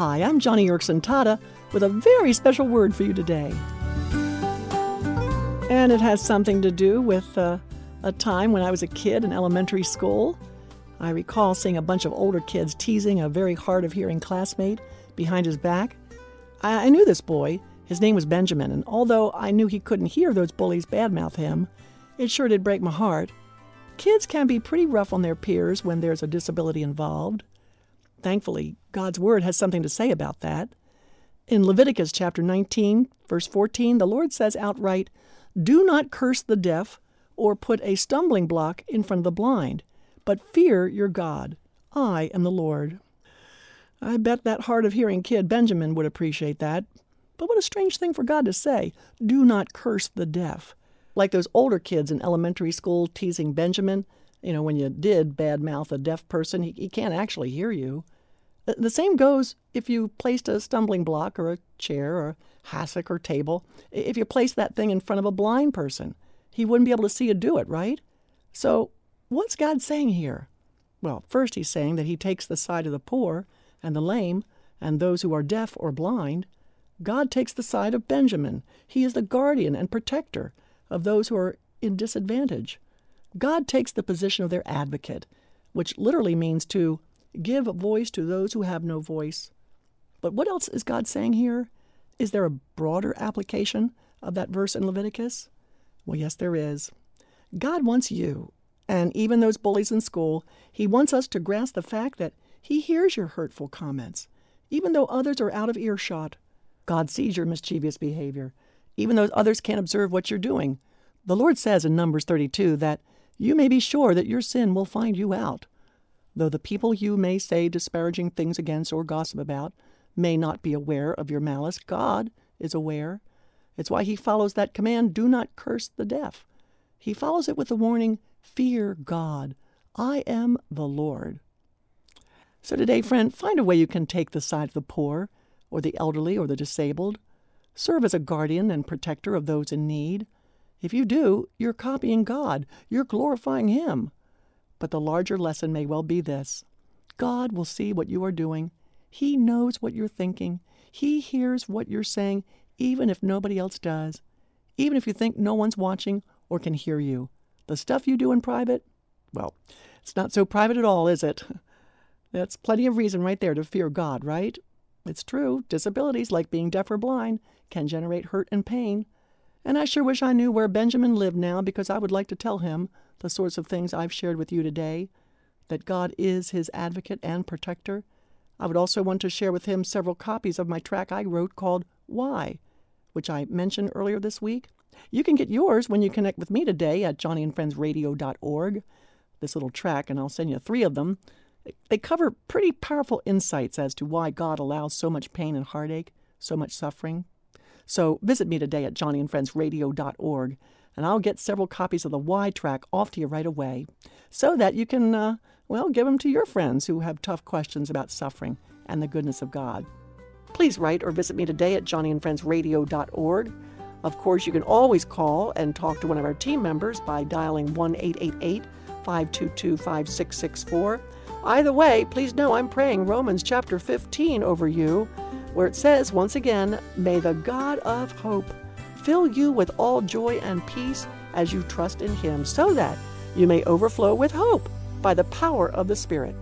Hi, I'm Joni Eareckson Tada with a very special word for you today. And it has something to do with uh, a time when I was a kid in elementary school. I recall seeing a bunch of older kids teasing a very hard of hearing classmate behind his back. I, I knew this boy. His name was Benjamin, and although I knew he couldn't hear those bullies badmouth him, it sure did break my heart. Kids can be pretty rough on their peers when there's a disability involved. Thankfully, God's Word has something to say about that. In Leviticus chapter 19, verse 14, the Lord says outright, Do not curse the deaf or put a stumbling block in front of the blind, but fear your God. I am the Lord. I bet that hard of hearing kid Benjamin would appreciate that. But what a strange thing for God to say, Do not curse the deaf. Like those older kids in elementary school teasing Benjamin, you know, when you did badmouth a deaf person, he, he can't actually hear you. Uh, the same goes if you placed a stumbling block or a chair or a hassock or table. If you placed that thing in front of a blind person, he wouldn't be able to see you do it, right? So, what's God saying here? Well, first, he's saying that he takes the side of the poor and the lame and those who are deaf or blind. God takes the side of Benjamin. He is the guardian and protector of those who are in disadvantage. God takes the position of their advocate, which literally means to Give voice to those who have no voice. But what else is God saying here? Is there a broader application of that verse in Leviticus? Well, yes, there is. God wants you, and even those bullies in school, He wants us to grasp the fact that He hears your hurtful comments, even though others are out of earshot. God sees your mischievous behavior, even though others can't observe what you're doing. The Lord says in Numbers 32 that you may be sure that your sin will find you out. Though the people you may say disparaging things against or gossip about may not be aware of your malice, God is aware. It's why he follows that command do not curse the deaf. He follows it with the warning fear God. I am the Lord. So today, friend, find a way you can take the side of the poor, or the elderly, or the disabled. Serve as a guardian and protector of those in need. If you do, you're copying God, you're glorifying Him. But the larger lesson may well be this God will see what you are doing. He knows what you're thinking. He hears what you're saying, even if nobody else does, even if you think no one's watching or can hear you. The stuff you do in private, well, it's not so private at all, is it? That's plenty of reason right there to fear God, right? It's true, disabilities like being deaf or blind can generate hurt and pain. And I sure wish I knew where Benjamin lived now because I would like to tell him the sorts of things I've shared with you today, that God is his advocate and protector. I would also want to share with him several copies of my track I wrote called Why, which I mentioned earlier this week. You can get yours when you connect with me today at joniandfriendsradio.org. This little track, and I'll send you three of them. They cover pretty powerful insights as to why God allows so much pain and heartache, so much suffering. So visit me today at joniandfriendsradio.org and I'll get several copies of the Y track off to you right away so that you can, uh, well, give them to your friends who have tough questions about suffering and the goodness of God. Please write or visit me today at joniandfriendsradio.org. Of course, you can always call and talk to one of our team members by dialing 1 888 522 5664. Either way, please know I'm praying Romans chapter 15 over you, where it says, once again, May the God of hope fill you with all joy and peace as you trust in Him, so that you may overflow with hope by the power of the Spirit.